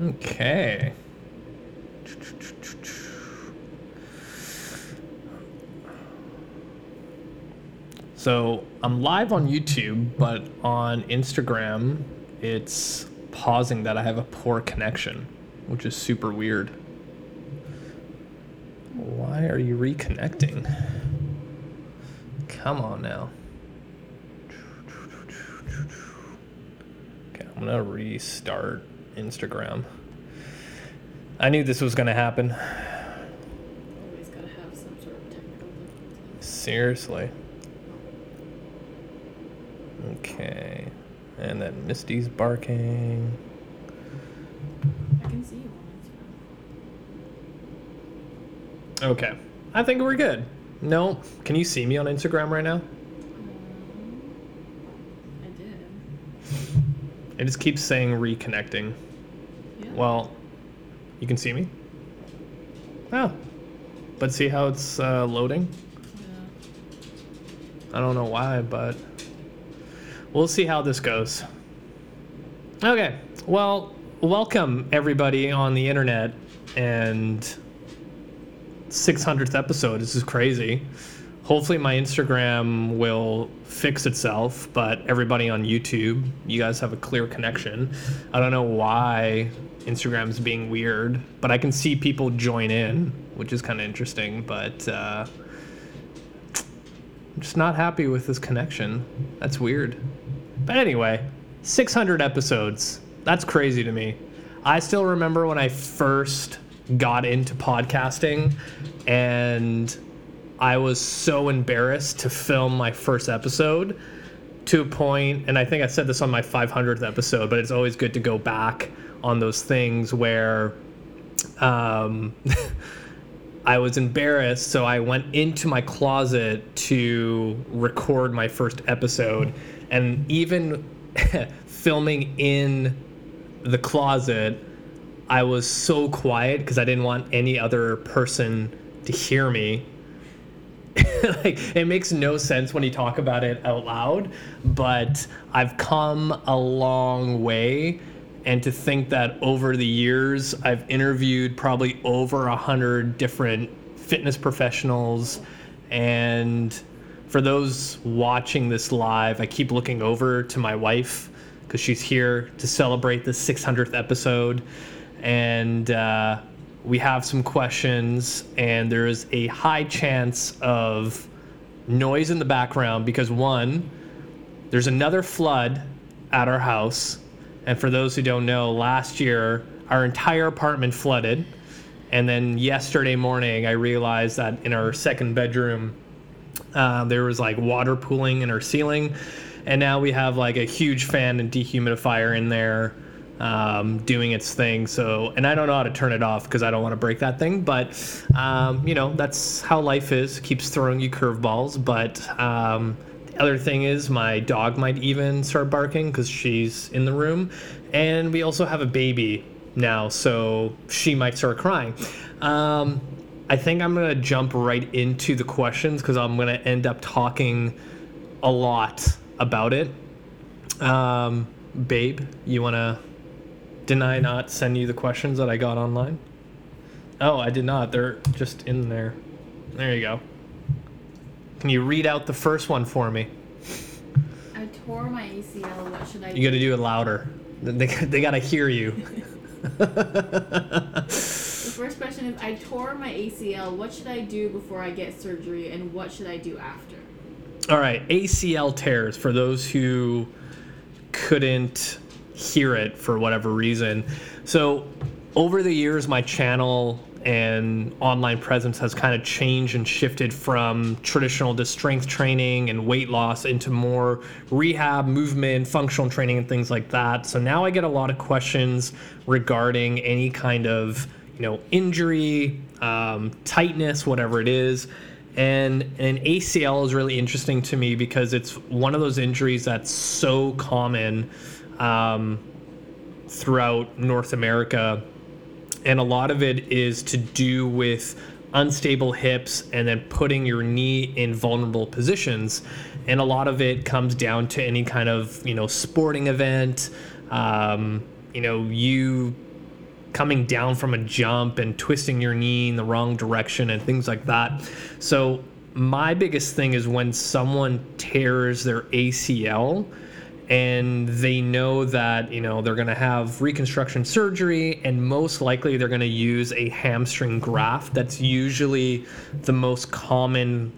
Okay. So I'm live on YouTube, but on Instagram, it's pausing that I have a poor connection, which is super weird. Why are you reconnecting? Come on now. Okay, I'm gonna restart Instagram. I knew this was gonna happen. Always gotta have some sort of technical. Seriously. Okay. And then Misty's barking. I can see you on Instagram. Okay. I think we're good. No. Can you see me on Instagram right now? Um, I did. It just keeps saying reconnecting. Well, you can see me? Oh. But see how it's uh, loading? Yeah. I don't know why, but we'll see how this goes. Okay. Well, welcome everybody on the internet and 600th episode. This is crazy. Hopefully my Instagram will fix itself, but everybody on YouTube, you guys have a clear connection. I don't know why Instagram's being weird, but I can see people join in, which is kind of interesting, but uh I'm just not happy with this connection. That's weird. But anyway, 600 episodes. That's crazy to me. I still remember when I first got into podcasting and I was so embarrassed to film my first episode to a point, and I think I said this on my 500th episode, but it's always good to go back on those things where um, I was embarrassed, so I went into my closet to record my first episode. And even filming in the closet, I was so quiet because I didn't want any other person to hear me. like it makes no sense when you talk about it out loud, but I've come a long way and to think that over the years I've interviewed probably over a hundred different fitness professionals and for those watching this live, I keep looking over to my wife because she's here to celebrate the 600th episode. And uh, we have some questions, and there is a high chance of noise in the background because, one, there's another flood at our house. And for those who don't know, last year, our entire apartment flooded. And then yesterday morning, I realized that in our second bedroom, uh, there was like water pooling in our ceiling, and now we have like a huge fan and dehumidifier in there um, doing its thing. So, and I don't know how to turn it off because I don't want to break that thing. But um, you know, that's how life is. It keeps throwing you curveballs. But um, the other thing is, my dog might even start barking because she's in the room, and we also have a baby now, so she might start crying. Um, I think I'm gonna jump right into the questions because I'm gonna end up talking a lot about it. Um, babe, you wanna? Didn't I not send you the questions that I got online? Oh, I did not. They're just in there. There you go. Can you read out the first one for me? I tore my ACL. What should I You got to do it louder. They, they got to hear you. The first question is I tore my ACL. What should I do before I get surgery, and what should I do after? All right, ACL tears for those who couldn't hear it for whatever reason. So, over the years, my channel and online presence has kind of changed and shifted from traditional to strength training and weight loss into more rehab, movement, functional training, and things like that. So now I get a lot of questions regarding any kind of you know injury, um, tightness, whatever it is. And an ACL is really interesting to me because it's one of those injuries that's so common um, throughout North America. And a lot of it is to do with unstable hips and then putting your knee in vulnerable positions. And a lot of it comes down to any kind of, you know, sporting event. Um, you know, you coming down from a jump and twisting your knee in the wrong direction and things like that. So my biggest thing is when someone tears their ACL and they know that you know they're going to have reconstruction surgery and most likely they're going to use a hamstring graft. That's usually the most common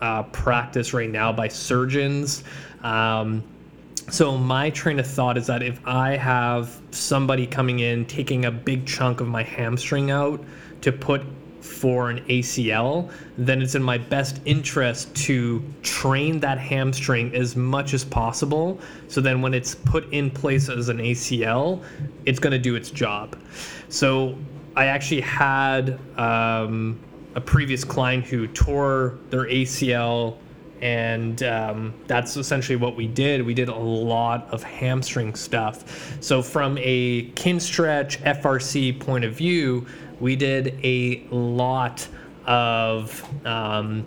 uh, practice right now by surgeons. Um, so my train of thought is that if i have somebody coming in taking a big chunk of my hamstring out to put for an ACL, then it's in my best interest to train that hamstring as much as possible. So then when it's put in place as an ACL, it's going to do its job. So I actually had um, a previous client who tore their ACL and um, that's essentially what we did. We did a lot of hamstring stuff. So, from a Kinstretch FRC point of view, we did a lot of um,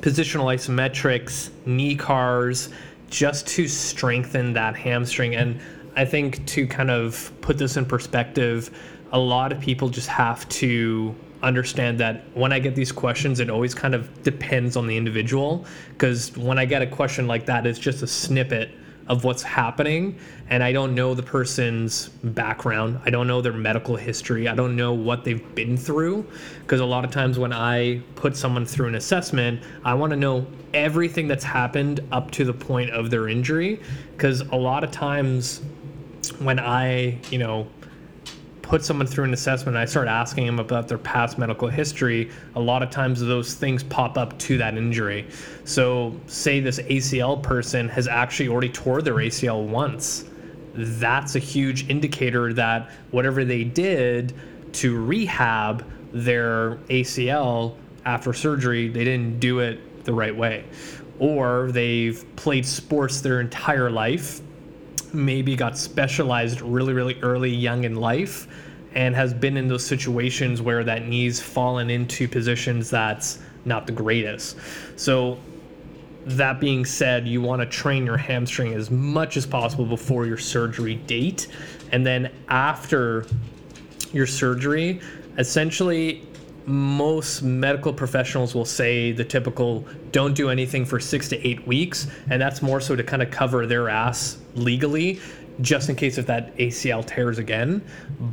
positional isometrics, knee CARs, just to strengthen that hamstring. And I think to kind of put this in perspective, a lot of people just have to understand that when I get these questions, it always kind of depends on the individual. Because when I get a question like that, it's just a snippet of what's happening and I don't know the person's background. I don't know their medical history. I don't know what they've been through because a lot of times when I put someone through an assessment, I want to know everything that's happened up to the point of their injury because a lot of times when I, you know, put someone through an assessment and I start asking them about their past medical history, a lot of times those things pop up to that injury. So, say this ACL person has actually already tore their ACL once. That's a huge indicator that whatever they did to rehab their ACL after surgery, they didn't do it the right way. Or they've played sports their entire life maybe got specialized really, really early, young in life, and has been in those situations where that knee's fallen into positions that's not the greatest. So, that being said, you want to train your hamstring as much as possible before your surgery date. And then after your surgery, essentially, most medical professionals will say the typical don't do anything for six to eight weeks. And that's more so to kind of cover their ass legally, just in case if that ACL tears again.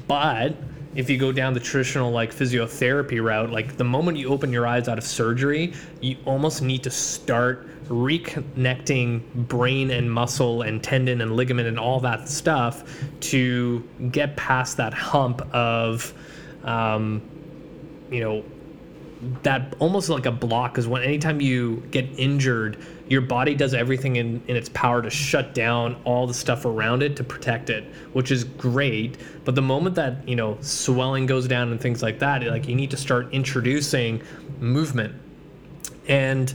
But if you go down the traditional like physiotherapy route, like the moment you open your eyes out of surgery, you almost need to start reconnecting brain and muscle and tendon and ligament and all that stuff to get past that hump of um, you know that almost like a block is when anytime you get injured your body does everything in, in its power to shut down all the stuff around it to protect it which is great. But the moment that you know swelling goes down and things like that like you need to start introducing movement. And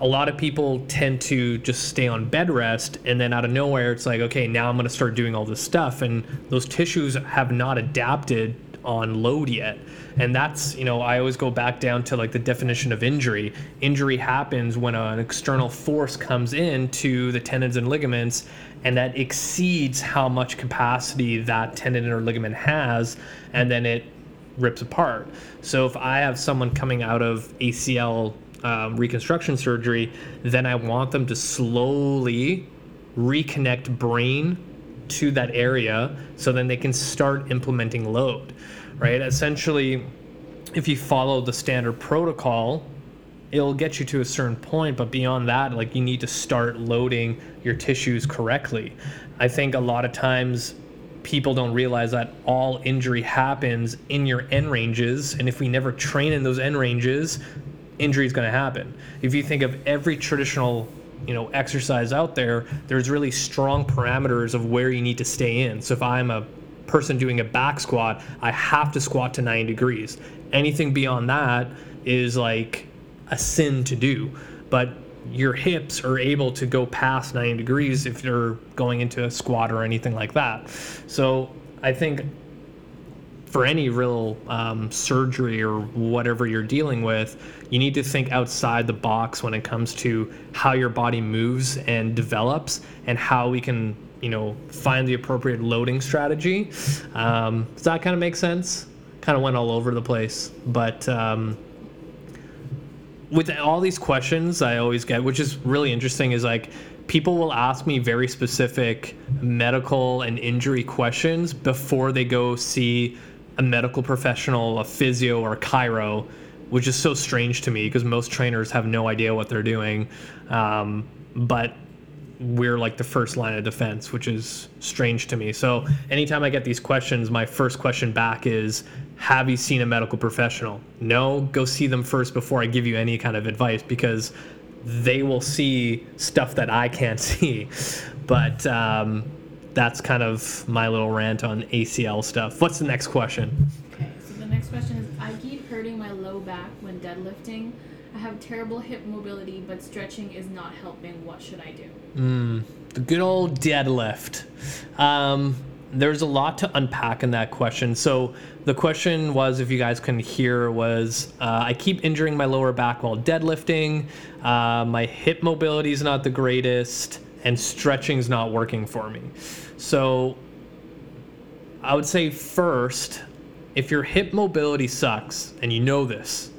a lot of people tend to just stay on bed rest and then out of nowhere it's like okay now i'm going to start doing all this stuff. And those tissues have not adapted on load yet. And that's, you know, I always go back down to like the definition of injury. Injury happens when an external force comes in to the tendons and ligaments and that exceeds how much capacity that tendon or ligament has and then it rips apart. So if I have someone coming out of ACL um, reconstruction surgery, then I want them to slowly reconnect brain to that area so then they can start implementing load, right? Essentially, if you follow the standard protocol, it'll get you to a certain point, but beyond that, like you need to start loading your tissues correctly. I think a lot of times people don't realize that all injury happens in your end ranges, and if we never train in those end ranges, injury is going to happen. If you think of every traditional you know exercise out there there's really strong parameters of where you need to stay in. So if i'm a person doing a back squat i have to squat to 90 degrees. Anything beyond that is like a sin to do. But your hips are able to go past 90 degrees if you're going into a squat or anything like that. So i think for any real um, surgery or whatever you're dealing with, you need to think outside the box when it comes to how your body moves and develops and how we can, you know, find the appropriate loading strategy. Um, does that kind of make sense? Kind of went all over the place, but. Um, with all these questions I always get, which is really interesting, is like people will ask me very specific medical and injury questions before they go see a medical professional, a physio, or a chiro, which is so strange to me because most trainers have no idea what they're doing. Um, but we're like the first line of defense, which is strange to me. So anytime I get these questions, my first question back is Have you seen a medical professional? No, go see them first before I give you any kind of advice because they will see stuff that I can't see. But um, that's kind of my little rant on ACL stuff. What's the next question? Okay, so the next question is I keep hurting my low back when deadlifting. I have terrible hip mobility, but stretching is not helping. What should I do? The good old deadlift. Um, there's a lot to unpack in that question. So the question was, if you guys can hear, was uh, I keep injuring my lower back while deadlifting. Uh, my hip mobility is not the greatest, and stretching's not working for me. So I would say first, if your hip mobility sucks, and you know this,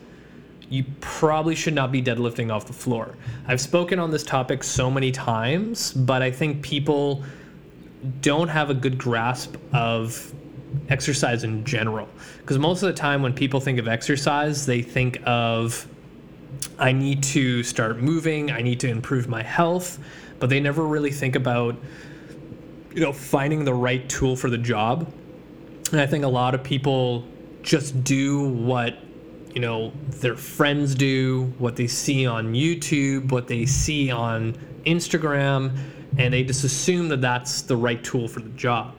you probably should not be deadlifting off the floor. I've spoken on this topic so many times, but I think people don't have a good grasp of exercise in general. Because most of the time, when people think of exercise, they think of I need to start moving, I need to improve my health, but they never really think about you know finding the right tool for the job. And I think a lot of people just do what you know their friends do, what they see on YouTube, what they see on Instagram, and they just assume that that's the right tool for the job.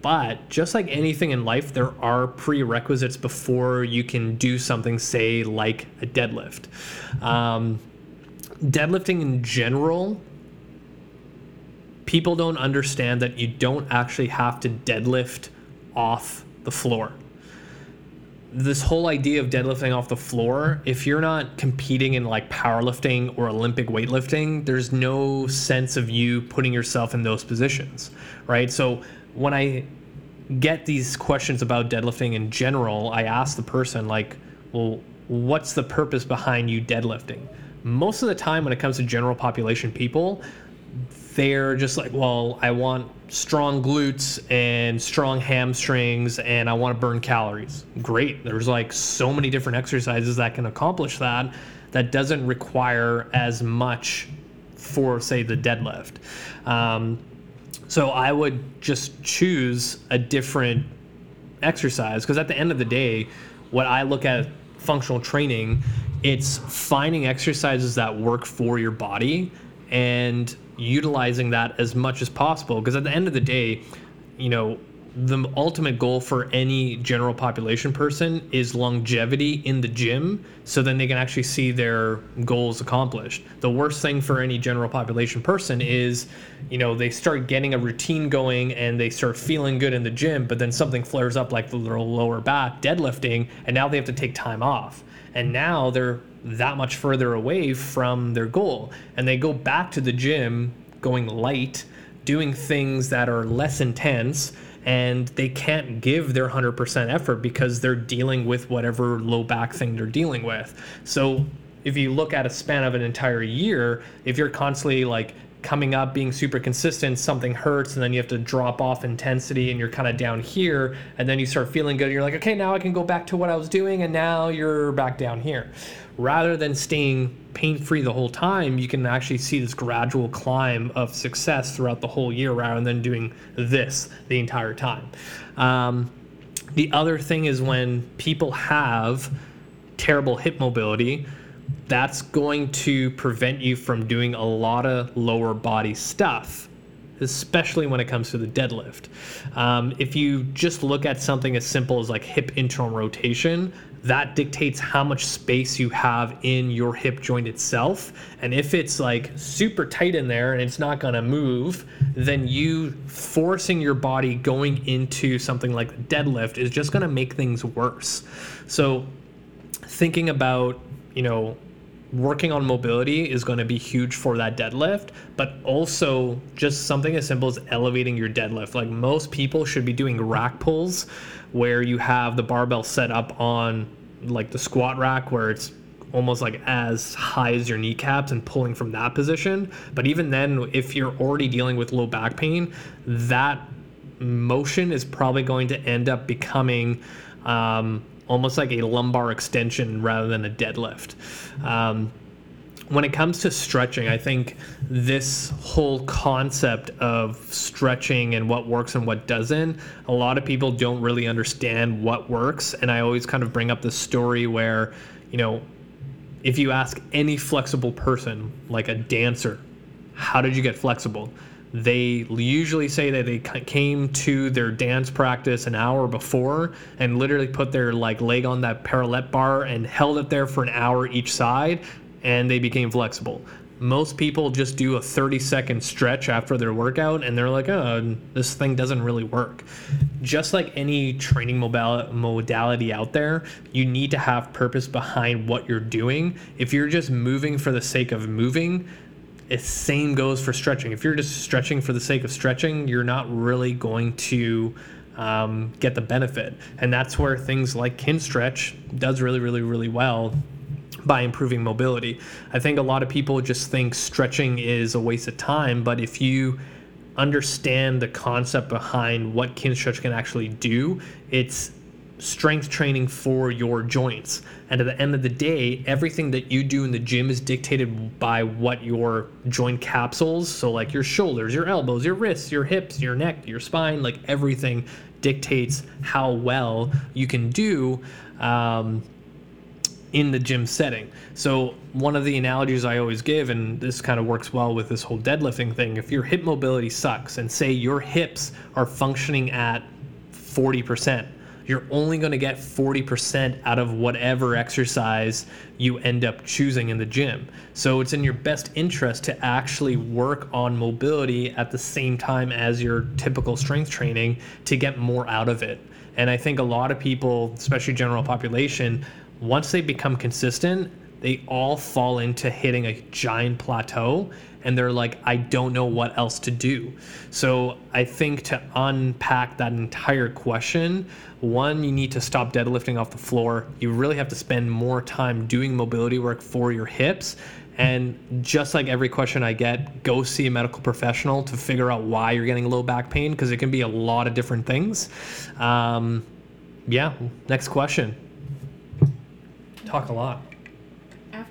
But just like anything in life, there are prerequisites before you can do something, say, like a deadlift. Um, deadlifting in general, people don't understand that you don't actually have to deadlift off the floor this whole idea of deadlifting off the floor, if you're not competing in like powerlifting or Olympic weightlifting, there's no sense of you putting yourself in those positions, right? So when I get these questions about deadlifting in general, I ask the person, like, well, what's the purpose behind you deadlifting? Most of the time, when it comes to general population people, they're just like, well, I want strong glutes and strong hamstrings and I want to burn calories. Great. There's like so many different exercises that can accomplish that that doesn't require as much for, say, the deadlift. Um, so I would just choose a different exercise because at the end of the day, what I look at functional training, it's finding exercises that work for your body and utilizing that as much as possible because at the end of the day you know the ultimate goal for any general population person is longevity in the gym so then they can actually see their goals accomplished. The worst thing for any general population person is you know they start getting a routine going and they start feeling good in the gym but then something flares up like the lower back deadlifting and now they have to take time off. And now they're that much further away from their goal. And they go back to the gym going light doing things that are less intense and they can't give their 100% effort because they're dealing with whatever low back thing they're dealing with. So if you look at a span of an entire year if you're constantly like coming up, being super consistent, something hurts, and then you have to drop off intensity and you're kind of down here, and then you start feeling good. You're like, okay, now I can go back to what I was doing, and now you're back down here. Rather than staying pain free the whole time, you can actually see this gradual climb of success throughout the whole year rather than doing this the entire time. Um, the other thing is when people have terrible hip mobility, that's going to prevent you from doing a lot of lower body stuff. especially when it comes to the deadlift. Um, if you just look at something as simple as like hip internal rotation, that dictates how much space you have in your hip joint itself. And if it's like super tight in there and it's not gonna move, then you forcing your body going into something like deadlift is just gonna make things worse. So, thinking about, you know, working on mobility is going to be huge for that deadlift, but also just something as simple as elevating your deadlift. Like most people should be doing rack pulls where you have the barbell set up on like the squat rack where it's almost like as high as your kneecaps and pulling from that position. But even then, if you're already dealing with low back pain, that motion is probably going to end up becoming um, almost like a lumbar extension rather than a deadlift. Um, when it comes to stretching, I think this whole concept of stretching and what works and what doesn't, a lot of people don't really understand what works. And I always kind of bring up the story where, you know, if you ask any flexible person, like a dancer, how did you get flexible? They usually say that they came to their dance practice an hour before and literally put their like leg on that parallel bar and held it there for an hour each side and they became flexible. Most people just do a 30 second stretch after their workout and they're like oh this thing doesn't really work. Just like any training modality out there you need to have purpose behind what you're doing. If you're just moving for the sake of moving same goes for stretching. If you're just stretching for the sake of stretching, you're not really going to um, get the benefit. And that's where things like Kinstretch does really, really, really well by improving mobility. I think a lot of people just think stretching is a waste of time, but if you understand the concept behind what Kinstretch can actually do, it's strength training for your joints. And at the end of the day, everything that you do in the gym is dictated by what your joint capsules, so like your shoulders, your elbows, your wrists, your hips, your neck, your spine, like everything dictates how well you can do um, in the gym setting. So, one of the analogies I always give, and this kind of works well with this whole deadlifting thing, if your hip mobility sucks and say your hips are functioning at 40%, you're only going to get 40% out of whatever exercise you end up choosing in the gym. So it's in your best interest to actually work on mobility at the same time as your typical strength training to get more out of it. And I think a lot of people, especially general population, once they become consistent, they all fall into hitting a giant plateau and they're like, I don't know what else to do. So I think to unpack that entire question, one, you need to stop deadlifting off the floor. You really have to spend more time doing mobility work for your hips. And just like every question I get, go see a medical professional to figure out why you're getting low back pain because it can be a lot of different things. Um, yeah, next question. Talk a lot.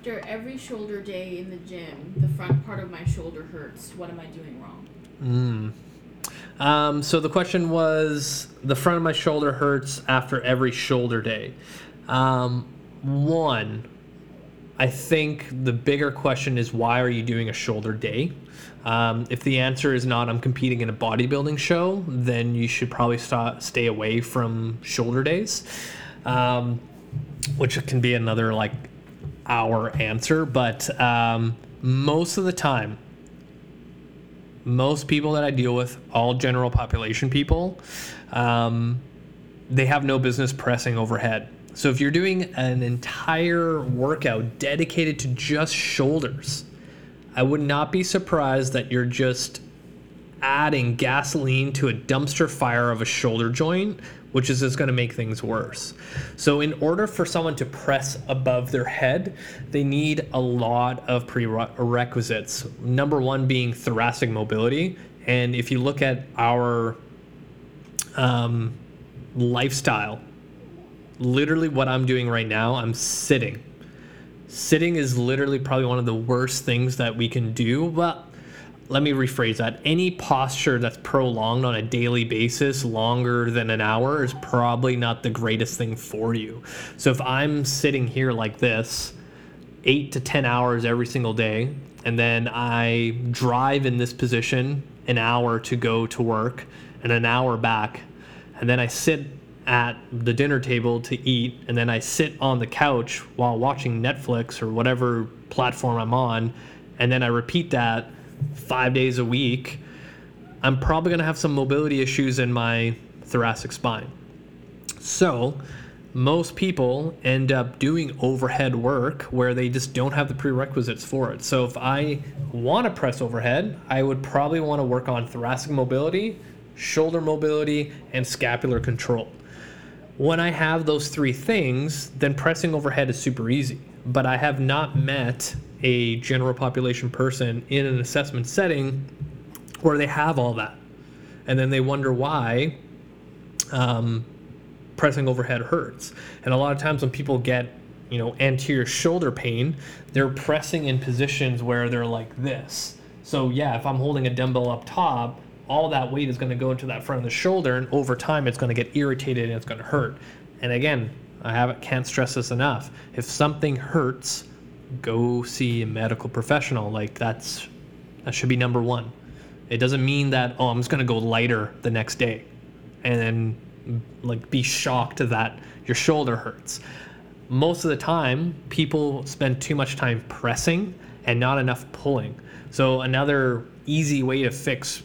After every shoulder day in the gym, the front part of my shoulder hurts. What am I doing wrong? Mm. Um, so the question was the front of my shoulder hurts after every shoulder day. Um, one, I think the bigger question is why are you doing a shoulder day? Um, if the answer is not I'm competing in a bodybuilding show, then you should probably st- stay away from shoulder days, um, which can be another like hour answer. But um, most of the time, most people that I deal with, all general population people, um, they have no business pressing overhead. So if you're doing an entire workout dedicated to just shoulders, I would not be surprised that you're just adding gasoline to a dumpster fire of a shoulder joint which is just going to make things worse. So, in order for someone to press above their head, they need a lot of prerequisites. Number one being thoracic mobility. And if you look at our um, lifestyle, literally what I'm doing right now, I'm sitting. Sitting is literally probably one of the worst things that we can do. But let me rephrase that. Any posture that's prolonged on a daily basis longer than an hour is probably not the greatest thing for you. So if I'm sitting here like this, eight to 10 hours every single day, and then I drive in this position an hour to go to work and an hour back. And then I sit at the dinner table to eat. And then I sit on the couch while watching Netflix or whatever platform I'm on. And then I repeat that five days a week. I'm probably going to have some mobility issues in my thoracic spine. So, most people end up doing overhead work where they just don't have the prerequisites for it. So if I want to press overhead, I would probably want to work on thoracic mobility, shoulder mobility, and scapular control. When I have those three things, then pressing overhead is super easy. But I have not met a general population person in an assessment setting where they have all that. And then they wonder why um, pressing overhead hurts. And a lot of times when people get, you know, anterior shoulder pain, they're pressing in positions where they're like this. So yeah, if I'm holding a dumbbell up top, all that weight is going to go into that front of the shoulder, and over time it's going to get irritated and it's going to hurt. And again, I haven't can't stress this enough. If something hurts, go see a medical professional. Like that's that should be number one. It doesn't mean that oh I'm just to go lighter the next day, and then like be shocked that your shoulder hurts. Most of the time, people spend too much time pressing and not enough pulling. So another easy way to fix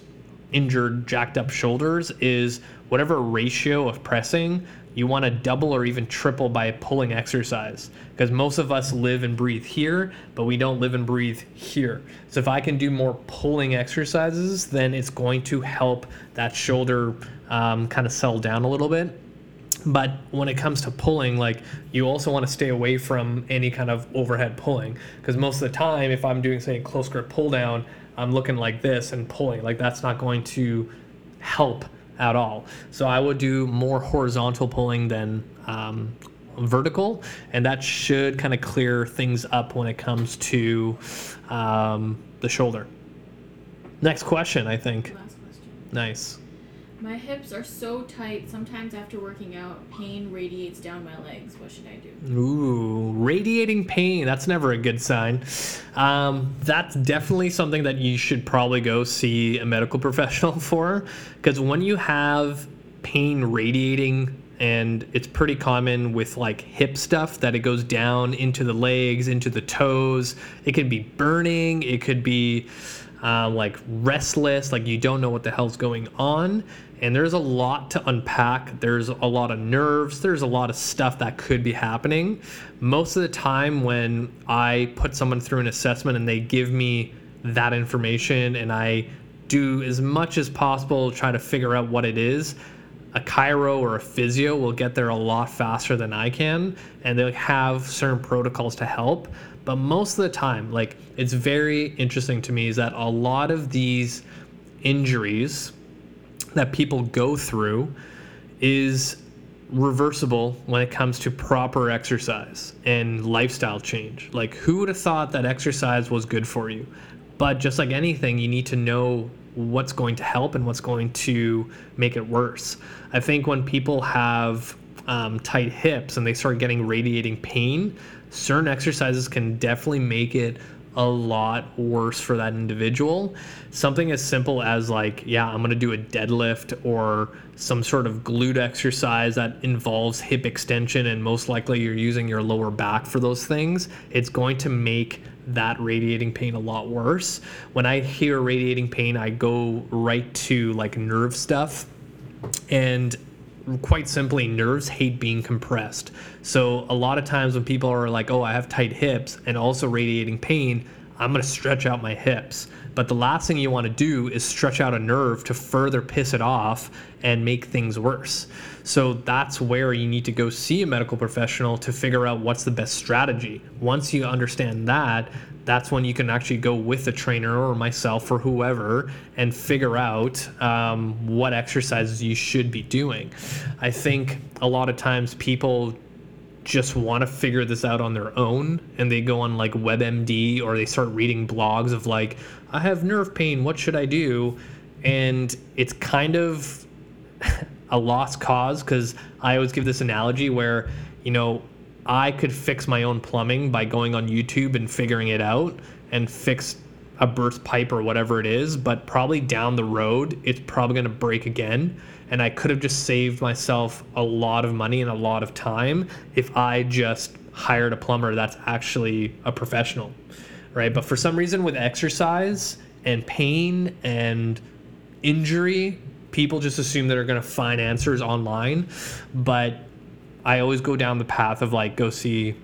injured, jacked up shoulders is whatever ratio of pressing you want to double or even triple by pulling exercise. Because most of us live and breathe here but we don't live and breathe here. So if i can do more pulling exercises then it's going to help that shoulder um, kind of settle down a little bit. But when it comes to pulling like you also want to stay away from any kind of overhead pulling. Because most of the time if i'm doing say a close grip pull down i'm looking like this and pulling. Like that's not going to help at all. So i would do more horizontal pulling than um, vertical and that should kind of clear things up when it comes to um, the shoulder. Next question i think. Nice My hips are so tight. Sometimes after working out, pain radiates down my legs. What should I do? Ooh, radiating pain. That's never a good sign. Um, that's definitely something that you should probably go see a medical professional for. Because when you have pain radiating, and it's pretty common with like hip stuff that it goes down into the legs, into the toes. It could be burning, it could be um, like restless, like you don't know what the hell's going on. And there's a lot to unpack. There's a lot of nerves. There's a lot of stuff that could be happening. Most of the time, when I put someone through an assessment and they give me that information and I do as much as possible to try to figure out what it is, a chiro or a physio will get there a lot faster than I can, and they'll have certain protocols to help. But most of the time, like it's very interesting to me is that a lot of these injuries that people go through is reversible when it comes to proper exercise and lifestyle change. Like, who would have thought that exercise was good for you? But just like anything, you need to know what's going to help and what's going to make it worse. I think when people have um, tight hips and they start getting radiating pain, certain exercises can definitely make it a lot worse for that individual. Something as simple as like, yeah, I'm gonna do a deadlift or some sort of glute exercise that involves hip extension, and most likely you're using your lower back for those things. It's going to make that radiating pain a lot worse. When I hear radiating pain, I go right to like nerve stuff. And quite simply, nerves hate being compressed. So a lot of times when people are like, "Oh, I have tight hips and also radiating pain," I'm going to stretch out my hips. But the last thing you want to do is stretch out a nerve to further piss it off and make things worse. So that's where you need to go see a medical professional to figure out what's the best strategy. Once you understand that, that's when you can actually go with a trainer or myself or whoever and figure out um, what exercises you should be doing. I think a lot of times people just want to figure this out on their own and they go on like WebMD or they start reading blogs of like, I have nerve pain, what should I do? And it's kind of a lost cause because I always give this analogy where, you know, I could fix my own plumbing by going on YouTube and figuring it out and fix a burst pipe or whatever it is, but probably down the road, it's probably going to break again. And I could have just saved myself a lot of money and a lot of time if I just hired a plumber that's actually a professional, right? But for some reason, with exercise and pain and injury, people just assume that they're going to find answers online. But I always go down the path of like, go see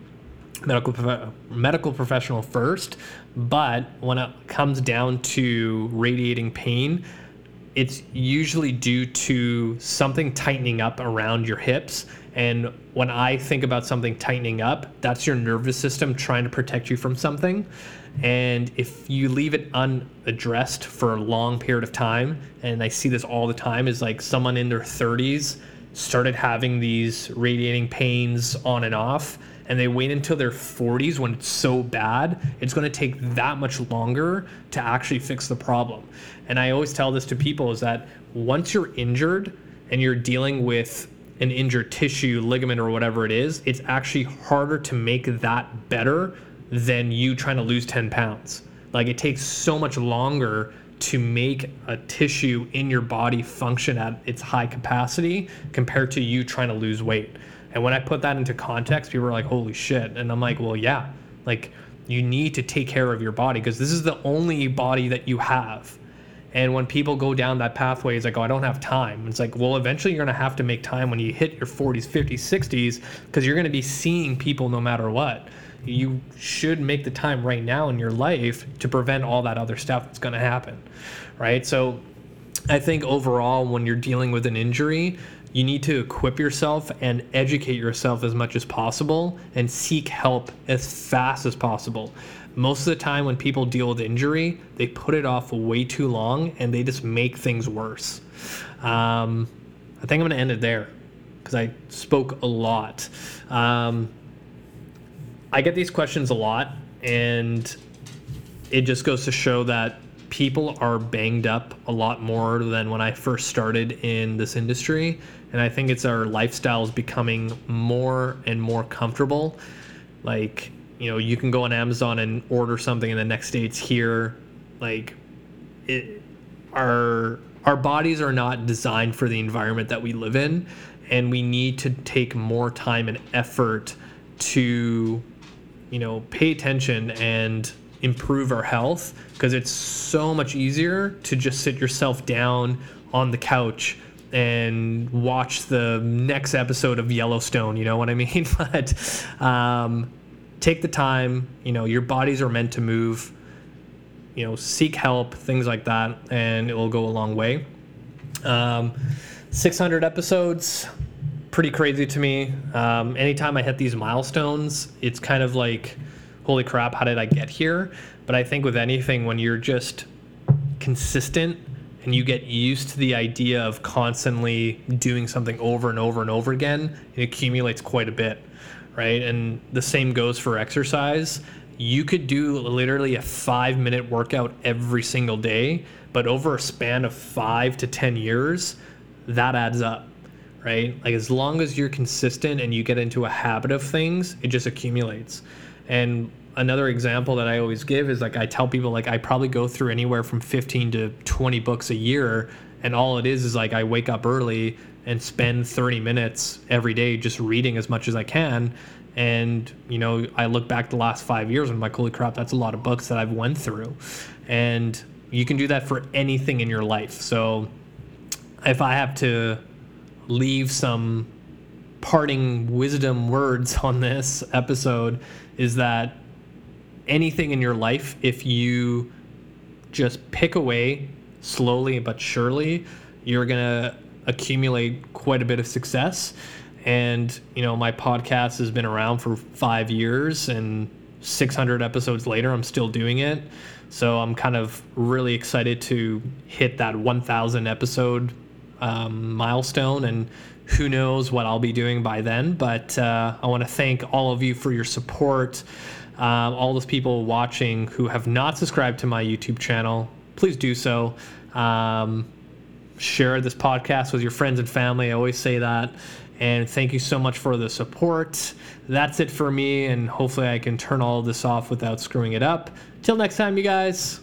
medical medical professional first but when it comes down to radiating pain it's usually due to something tightening up around your hips and when i think about something tightening up that's your nervous system trying to protect you from something and if you leave it unaddressed for a long period of time and i see this all the time is like someone in their 30s started having these radiating pains on and off and they wait until their 40s when it's so bad, it's going to take that much longer to actually fix the problem. And I always tell this to people is that once you're injured and you're dealing with an injured tissue, ligament, or whatever it is, it's actually harder to make that better than you trying to lose 10 pounds. Like it takes so much longer to make a tissue in your body function at its high capacity compared to you trying to lose weight. And when I put that into context, people are like, holy shit. And I'm like, well, yeah, like you need to take care of your body because this is the only body that you have. And when people go down that pathway, it's like, oh, I don't have time. It's like, well, eventually you're going to have to make time when you hit your 40s, 50s, 60s because you're going to be seeing people no matter what. You should make the time right now in your life to prevent all that other stuff that's going to happen. Right. So I think overall, when you're dealing with an injury, you need to equip yourself and educate yourself as much as possible and seek help as fast as possible. Most of the time, when people deal with injury, they put it off way too long and they just make things worse. Um, I think I'm going to end it there because I spoke a lot. Um, I get these questions a lot, and it just goes to show that people are banged up a lot more than when I first started in this industry. And I think it's our lifestyles becoming more and more comfortable. Like, you know, you can go on Amazon and order something and the next day it's here. Like, it, our our bodies are not designed for the environment that we live in, and we need to take more time and effort to, you know, pay attention and improve our health because it's so much easier to just sit yourself down on the couch and watch the next episode of Yellowstone. You know what I mean? but um, take the time. You know, your bodies are meant to move. You know, seek help, things like that, and it will go a long way. Um, 600 episodes, pretty crazy to me. Um, anytime I hit these milestones, it's kind of like holy crap, how did I get here? But I think with anything, when you're just consistent and you get used to the idea of constantly doing something over and over and over again, it accumulates quite a bit, right? And the same goes for exercise. You could do literally a five minute workout every single day, but over a span of five to 10 years, that adds up, right? Like as long as you're consistent and you get into a habit of things, it just accumulates. And another example that I always give is like I tell people like I probably go through anywhere from 15 to 20 books a year and all it is is like I wake up early and spend 30 minutes every day just reading as much as I can. And you know I look back the last 5 years and I'm like holy crap that's a lot of books that I've went through. And you can do that for anything in your life. So if I have to leave some parting wisdom words on this episode is that anything in your life, if you just pick away slowly but surely, you're going to accumulate quite a bit of success. And, you know, my podcast has been around for five years and 600 episodes later, I'm still doing it. So I'm kind of really excited to hit that 1,000 episode um, milestone. And who knows what I'll be doing by then. But uh, I want to thank all of you for your support. Um, all those people watching who have not subscribed to my YouTube channel, please do so. Um, share this podcast with your friends and family. I always say that. And thank you so much for the support. That's it for me, and hopefully, I can turn all of this off without screwing it up. Till next time, you guys.